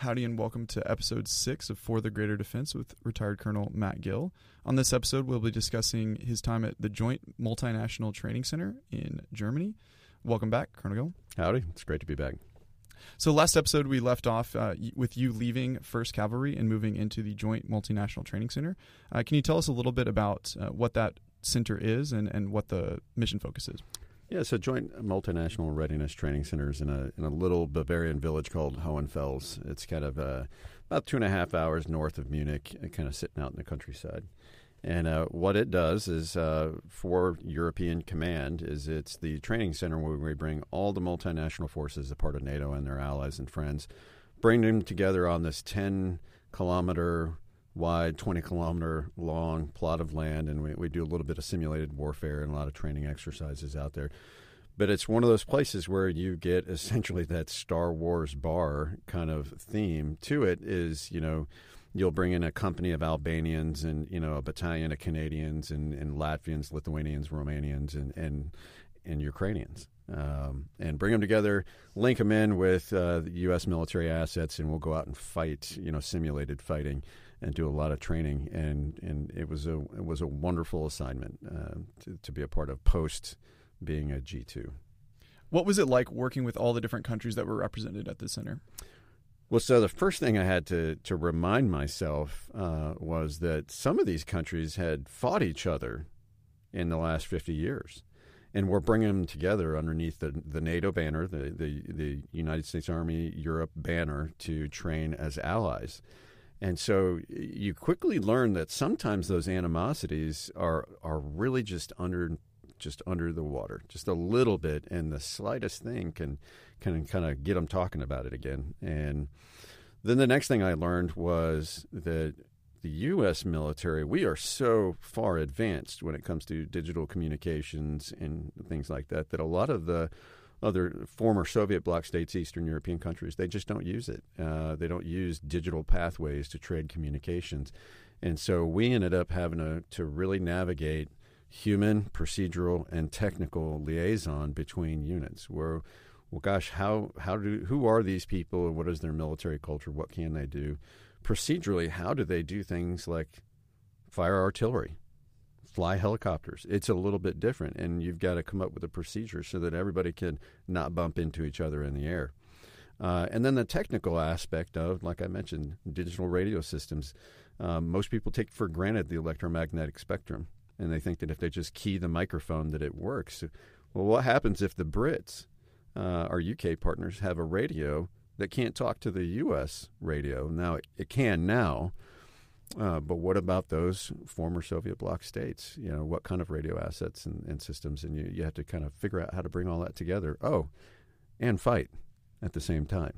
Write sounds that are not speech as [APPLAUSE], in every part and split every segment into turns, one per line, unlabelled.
Howdy, and welcome to episode six of For the Greater Defense with retired Colonel Matt Gill. On this episode, we'll be discussing his time at the Joint Multinational Training Center in Germany. Welcome back, Colonel Gill.
Howdy, it's great to be back.
So, last episode, we left off uh, with you leaving 1st Cavalry and moving into the Joint Multinational Training Center. Uh, can you tell us a little bit about uh, what that center is and, and what the mission focus is?
Yeah, so Joint Multinational Readiness Training Centers in a in a little Bavarian village called Hohenfels. It's kind of uh, about two and a half hours north of Munich, uh, kind of sitting out in the countryside. And uh, what it does is uh, for European Command is it's the training center where we bring all the multinational forces, a part of NATO and their allies and friends, bring them together on this ten kilometer wide, 20 kilometer long plot of land, and we, we do a little bit of simulated warfare and a lot of training exercises out there. But it's one of those places where you get [LAUGHS] essentially that Star Wars bar kind of theme to it. Is you know you'll bring in a company of Albanians and you know a battalion of Canadians and, and Latvians, Lithuanians, Romanians, and and and Ukrainians. Um, and bring them together, link them in with uh, U.S. military assets, and we'll go out and fight, you know, simulated fighting and do a lot of training. And, and it was a it was a wonderful assignment uh, to, to be a part of post being a G two.
What was it like working with all the different countries that were represented at the center?
Well, so the first thing I had to to remind myself uh, was that some of these countries had fought each other in the last fifty years, and we're bringing them together underneath the the NATO banner, the the, the United States Army Europe banner, to train as allies. And so you quickly learn that sometimes those animosities are are really just under just under the water, just a little bit, and the slightest thing can can kind of get them talking about it again. And then the next thing I learned was that the U.S. military, we are so far advanced when it comes to digital communications and things like that, that a lot of the other former Soviet bloc states, Eastern European countries, they just don't use it. Uh, they don't use digital pathways to trade communications. And so we ended up having to, to really navigate human, procedural, and technical liaison between units. Where, well, gosh, how, how do, who are these people and what is their military culture? What can they do? Procedurally, how do they do things like fire artillery? Fly helicopters. It's a little bit different, and you've got to come up with a procedure so that everybody can not bump into each other in the air. Uh, and then the technical aspect of, like I mentioned, digital radio systems. Um, most people take for granted the electromagnetic spectrum, and they think that if they just key the microphone, that it works. Well, what happens if the Brits, uh, our UK partners, have a radio that can't talk to the U.S. radio? Now it, it can now, uh, but what about those former Soviet bloc states? You know, what kind of radio assets and, and, systems? And you, you have to kind of figure out how to bring all that together. Oh, and fight at the same time.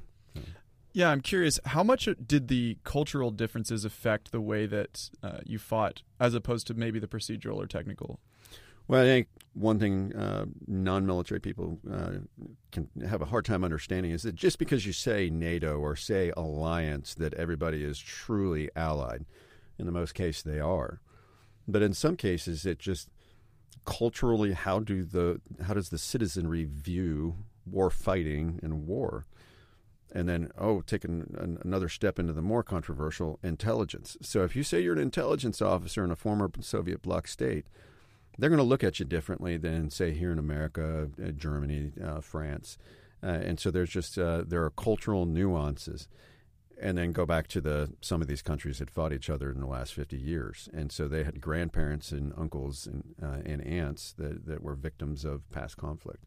Yeah, I'm curious. How much did the cultural differences affect the way that uh, you fought, as opposed to maybe the procedural or technical?
Well, I think one thing uh, non-military people uh, can have a hard time understanding is that just because you say NATO or say alliance, that everybody is truly allied. In the most case, they are, but in some cases, it just culturally how do the how does the citizenry view war fighting and war? and then oh taking an, another step into the more controversial intelligence so if you say you're an intelligence officer in a former soviet bloc state they're going to look at you differently than say here in America, uh, Germany, uh, France, uh, and so there's just uh, there are cultural nuances. And then go back to the some of these countries that fought each other in the last 50 years, and so they had grandparents and uncles and, uh, and aunts that, that were victims of past conflict.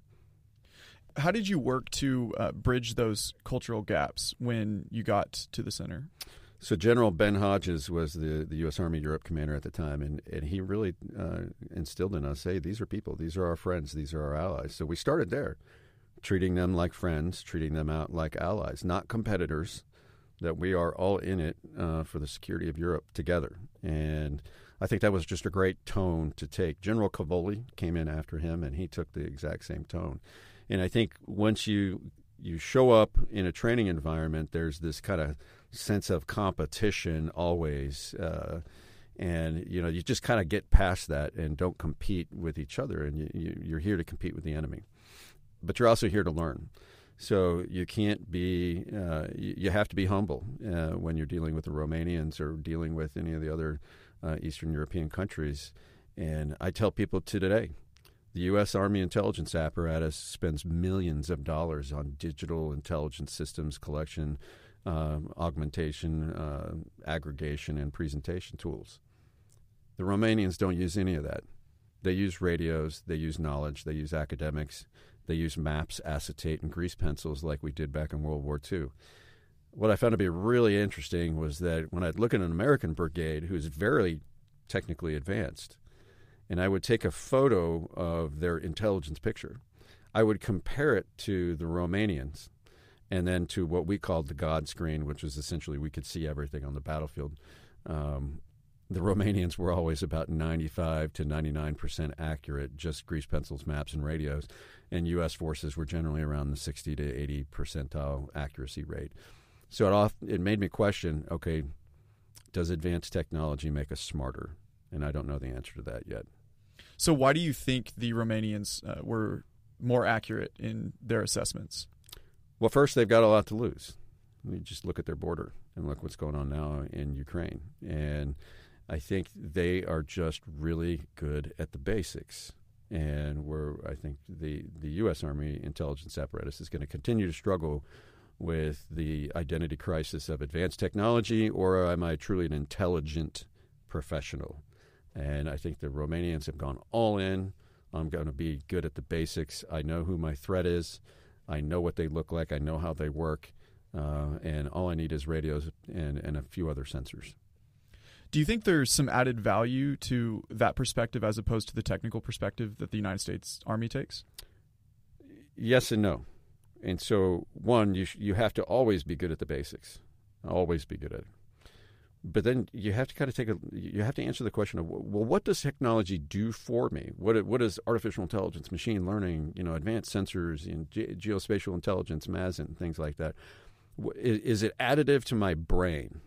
How did you work to uh, bridge those cultural gaps when you got to the center?
So General Ben Hodges was the, the U.S. Army Europe commander at the time, and, and he really uh, instilled in us, hey, these are people, these are our friends, these are our allies. So we started there, treating them like friends, treating them out like allies, not competitors, that we are all in it uh, for the security of Europe together. And I think that was just a great tone to take. General Cavoli came in after him, and he took the exact same tone. And I think once you you show up in a training environment, there's this kind of sense of competition always. Uh, and you know you just kind of get past that and don't compete with each other and you, you, are here to compete with the enemy but you're also here to learn So you can't be, uh, you have to be humble uh, when you're dealing with the Romanians or dealing with any of the other uh, Eastern European countries. And I tell people to today, the U.S. Army intelligence apparatus spends millions of dollars on digital intelligence systems collection, uh, augmentation, uh, aggregation, and presentation tools. The Romanians don't use any of that. They use radios, they use knowledge, they use academics, they use maps, acetate, and grease pencils like we did back in World War II. What I found to be really interesting was that when I'd look at an American brigade who's very technically advanced, and I would take a photo of their intelligence picture, I would compare it to the Romanians and then to what we called the God screen, which was essentially we could see everything on the battlefield. Um, the Romanians were always about 95 to 99 percent accurate, just grease pencils, maps, and radios, and U.S. forces were generally around the 60 to 80 percentile accuracy rate. So it, off, it made me question: Okay, does advanced technology make us smarter? And I don't know the answer to that yet.
So why do you think the Romanians uh, were more accurate in their assessments?
Well, first they've got a lot to lose. You just look at their border and look what's going on now in Ukraine, and I think they are just really good at the basics. And where I think the, the U.S. Army intelligence apparatus is going to continue to struggle with the identity crisis of advanced technology, or am I truly an intelligent professional? And I think the Romanians have gone all in. I'm going to be good at the basics. I know who my threat is. I know what they look like. I know how they work. Uh, and all I need is radios and, and a few other sensors.
Do you think there's some added value to that perspective as opposed to the technical perspective that the United States Army takes?
Yes and no. And so, one, you sh- you have to always be good at the basics, always be good at it. But then you have to kind of take a you have to answer the question of well, what does technology do for me? What what does artificial intelligence, machine learning, you know, advanced sensors, and ge- geospatial intelligence, MASINT, things like that? Is, is it additive to my brain?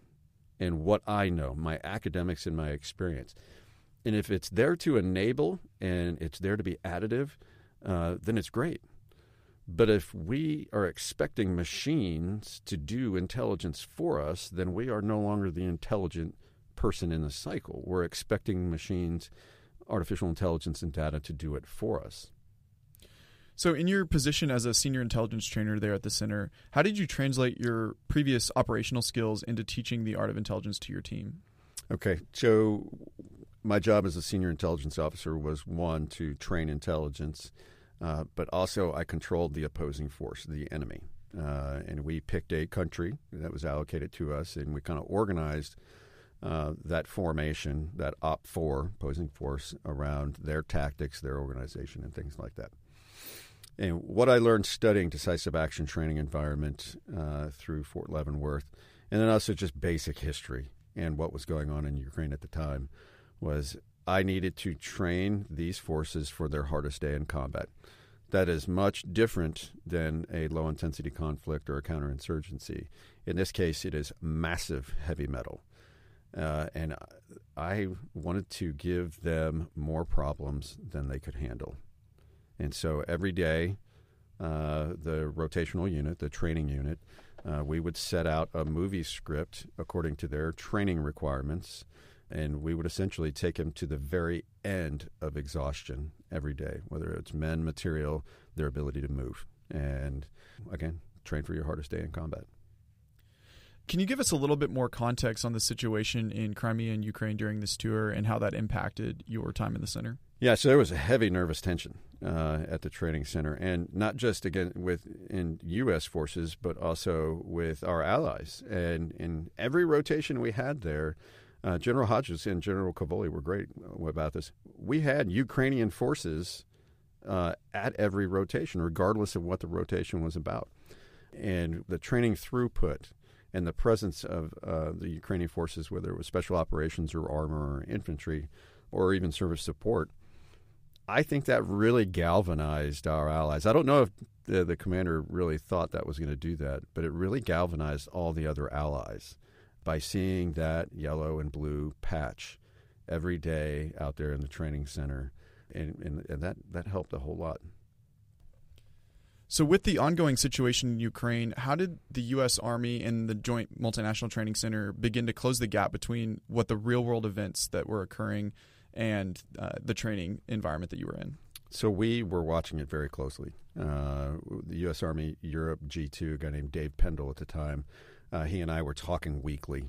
and what I know, my academics and my experience. And if it's there to enable and it's there to be additive, uh, then it's great. But if we are expecting machines to do intelligence for us, then we are no longer the intelligent person in the cycle. We're expecting machines, artificial intelligence, and data to do it for us.
So, in your position as a senior intelligence trainer there at the center, how did you translate your previous operational skills into teaching the art of intelligence to your team?
Okay, so my job as a senior intelligence officer was one to train intelligence, uh, but also I controlled the opposing force, the enemy. Uh, and we picked a country that was allocated to us, and we kind of organized uh, that formation, that OPFOR opposing force, around their tactics, their organization, and things like that. And what I learned studying decisive action training environment uh, through Fort Leavenworth, and then also just basic history and what was going on in Ukraine at the time, was I needed to train these forces for their hardest day in combat. That is much different than a low intensity conflict or a counterinsurgency. In this case, it is massive heavy metal. Uh, and I wanted to give them more problems than they could handle. And so every day, uh, the rotational unit, the training unit, uh, we would set out a movie script according to their training requirements, and we would essentially take them to the very end of exhaustion every day, whether it's men, material, their ability to move. And again, train for your hardest day in combat.
Can you give us a little bit more context on the situation in Crimea and Ukraine during this tour and how that impacted your time in the center?
Yeah, so there was a heavy nervous tension uh, at the training center, and not just again with in U.S. forces, but also with our allies. And in every rotation we had there, uh, General Hodges and General Cavoli were great about this. We had Ukrainian forces uh, at every rotation, regardless of what the rotation was about, and the training throughput and the presence of uh, the Ukrainian forces, whether it was special operations or armor or infantry, or even service support I think that really galvanized our allies. I don't know if the, the commander really thought that was going to do that, but it really galvanized all the other allies by seeing that yellow and blue patch every day out there in the training center. And, and, and that, that helped a whole lot.
So, with the ongoing situation in Ukraine, how did the U.S. Army and the Joint Multinational Training Center begin to close the gap between what the real world events that were occurring and uh, the training environment that you were in?
So, we were watching it very closely. Uh, the U.S. Army Europe G2, a guy named Dave Pendall at the time, uh, he and I were talking weekly.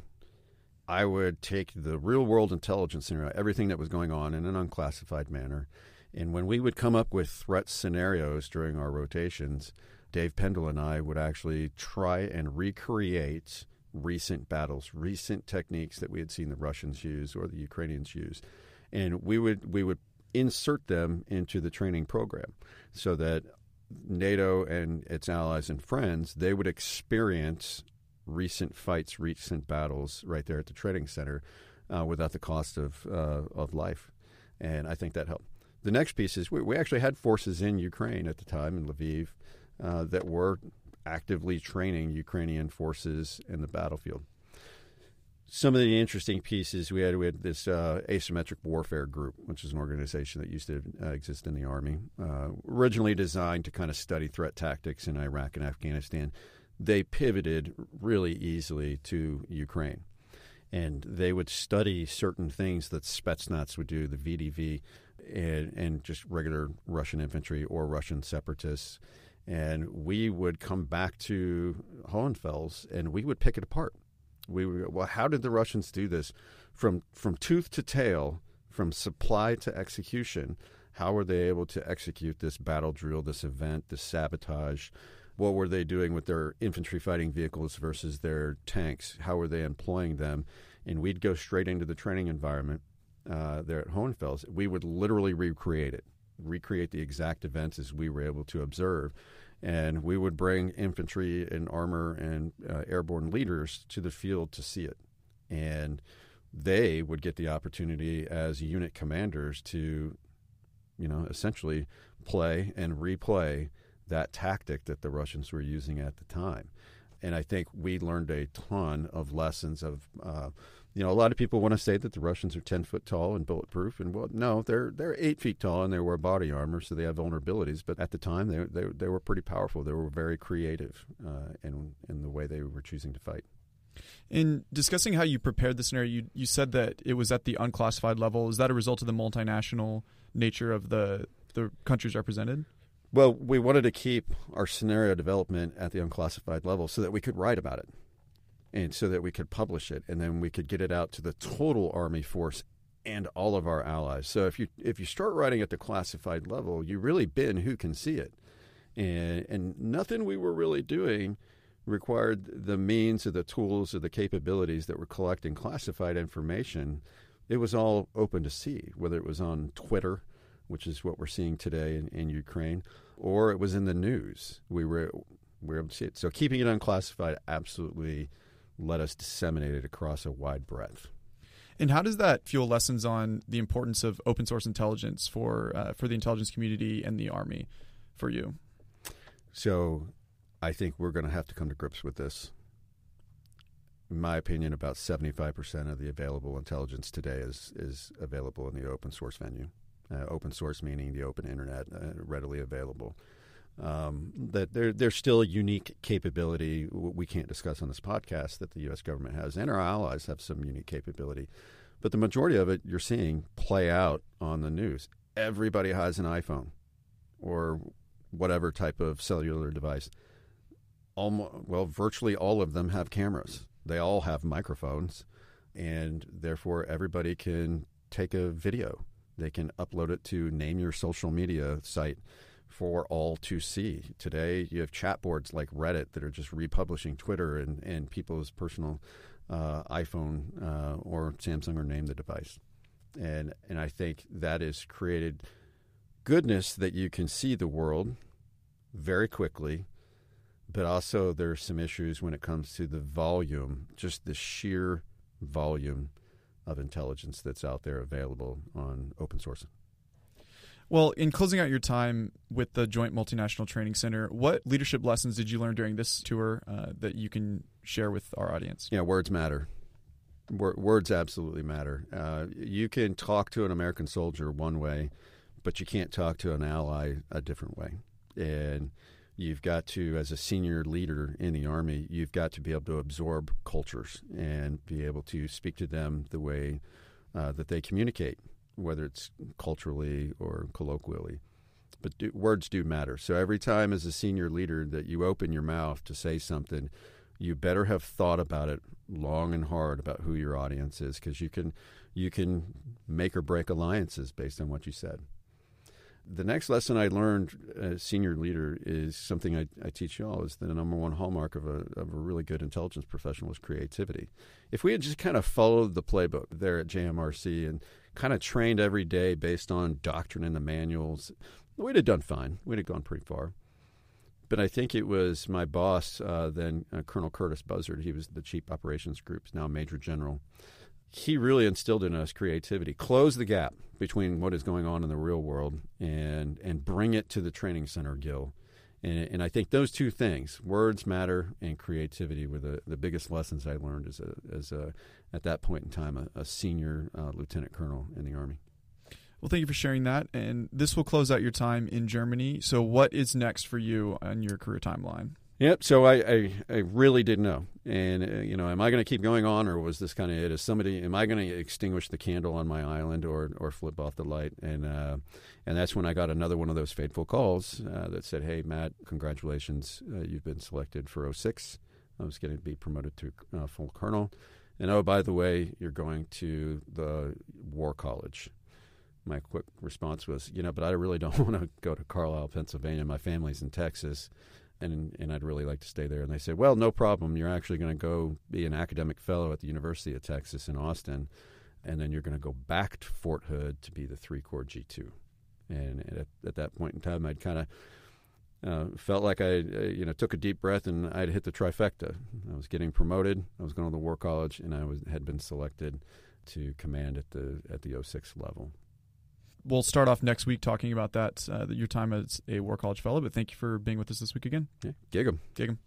I would take the real world intelligence scenario, everything that was going on in an unclassified manner and when we would come up with threat scenarios during our rotations, Dave Pendall and I would actually try and recreate recent battles, recent techniques that we had seen the Russians use or the Ukrainians use. And we would we would insert them into the training program so that NATO and its allies and friends, they would experience recent fights, recent battles right there at the training center uh, without the cost of, uh, of life. And I think that helped the next piece is we, we, actually had forces in Ukraine at the time in Lviv uh, that were actively training Ukrainian forces in the battlefield. Some of the interesting pieces we had we had this uh, asymmetric warfare group, which is an organization that used to uh, exist in the army, uh, originally designed to kind of study threat tactics in Iraq and Afghanistan. They pivoted really easily to Ukraine and they would study certain things that Spetsnaz would do, the VDV, and, and just regular Russian infantry or Russian separatists. And we would come back to Hohenfels and we would pick it apart. We would, well, how did the Russians do this from from tooth to tail, from supply to execution? How were they able to execute this battle drill, this event, this sabotage? What were they doing with their infantry fighting vehicles versus their tanks? How were they employing them? And we'd go straight into the training environment uh, there at Hohenfels, we would literally recreate it, recreate the exact events as we were able to observe. And we would bring infantry and armor and uh, airborne leaders to the field to see it. And they would get the opportunity as unit commanders to, you know, essentially play and replay that tactic that the Russians were using at the time. And I think we learned a ton of lessons of uh, you know, a lot of people want to say that the Russians are ten foot tall and bulletproof, and well, no, they're they're eight feet tall and they wear body armor, so they have vulnerabilities. But at the time, they they, they were pretty powerful. They were very creative uh, in in the way they were choosing to fight.
In discussing how you prepared the scenario, you you said that it was at the unclassified level. Is that a result of the multinational nature of the the countries represented?
Well, we wanted to keep our scenario development at the unclassified level so that we could write about it and so that we could publish it and then we could get it out to the total army force and all of our allies. So if you if you start writing at the classified level, you really bin who can see it. And and nothing we were really doing required the means or the tools or the capabilities that were collecting classified information. It was all open to see, whether it was on Twitter, which is what we're seeing today in, in Ukraine, or it was in the news. We were we were able to see it. So keeping it unclassified absolutely let us disseminate it across a wide breadth.
And how does that fuel lessons on the importance of open source intelligence for uh, for the intelligence community and the army for you?
So, I think we're going to have to come to grips with this. In my opinion, about seventy five percent of the available intelligence today is is available in the open source venue. Uh, open source meaning the open internet, uh, readily available um, that there, there's still a unique capability we can't discuss on this podcast that the U.S. government has, and our allies have some unique capability. But the majority of it you're seeing play out on the news. Everybody has an iPhone or whatever type of cellular device. Almost, well, virtually all of them have cameras. They all have microphones, and therefore everybody can take a video. They can upload it to name your social media site for all to see. Today, you have chat boards like Reddit that are just republishing Twitter and, and people's personal uh, iPhone uh, or Samsung or name the device. And, and I think that has created goodness that you can see the world very quickly, but also there are some issues when it comes to the volume, just the sheer volume of intelligence that's out there available on open source.
Well, in closing out your time with the Joint Multinational Training Center, what leadership lessons did you learn during this tour uh, that you can share with our audience?
Yeah, words matter. words absolutely matter. Uh, you can talk to an American soldier one way, but you can't talk to an ally a different way. And You've got to, as a senior leader in the Army, you've got to be able to absorb cultures and be able to speak to them the way uh, that they communicate, whether it's culturally or colloquially. But do, words do matter. So every time, as a senior leader, that you open your mouth to say something, you better have thought about it long and hard about who your audience is, because you can you can make or break alliances based on what you said the next lesson I learned as senior leader is something I, I teach y'all is the number one hallmark of a, of a really good intelligence professional is creativity. If we had just kind of followed the playbook there at JMRC and kind of trained every day based on doctrine and the manuals, we'd have done fine. We'd have gone pretty far. But I think it was my boss, uh, then uh, Colonel Curtis Buzzard. He was the chief operations group, now Major General he really instilled in us creativity. Close the gap between what is going on in the real world and and bring it to the training center, Gill. And, and I think those two things, words matter and creativity, were the, the biggest lessons I learned as a as a at that point in time a, a senior uh, lieutenant colonel in the army.
Well, thank you for sharing that. And this will close out your time in Germany. So, what is next for you on your career timeline?
Yep. So I, I, I really didn't know, and uh, you know, am I going to keep going on, or was this kind of it? Is somebody, am I going to extinguish the candle on my island, or or flip off the light? And uh, and that's when I got another one of those fateful calls uh, that said, "Hey, Matt, congratulations, uh, you've been selected for 06. I was going to be promoted to uh, full colonel, and oh, by the way, you're going to the War College." My quick response was, you know, but I really don't [LAUGHS] want to go to Carlisle, Pennsylvania. My family's in Texas and and I'd really like to stay there. And they said, well, no problem. You're actually going to go be an academic fellow at the University of Texas in Austin, and then you're going to go back to Fort Hood to be the three corps G two. And at, at, that point in time, I'd kind of uh, felt like I, uh, you know, took a deep breath and I'd hit the trifecta. I was getting promoted. I was going to the War College, and I was had been selected to command at the at the 06 level
we'll start off next week talking about that, uh, your time as a War College Fellow. But thank you for being with us this week again.
Yeah, gig 'em.
Gig 'em.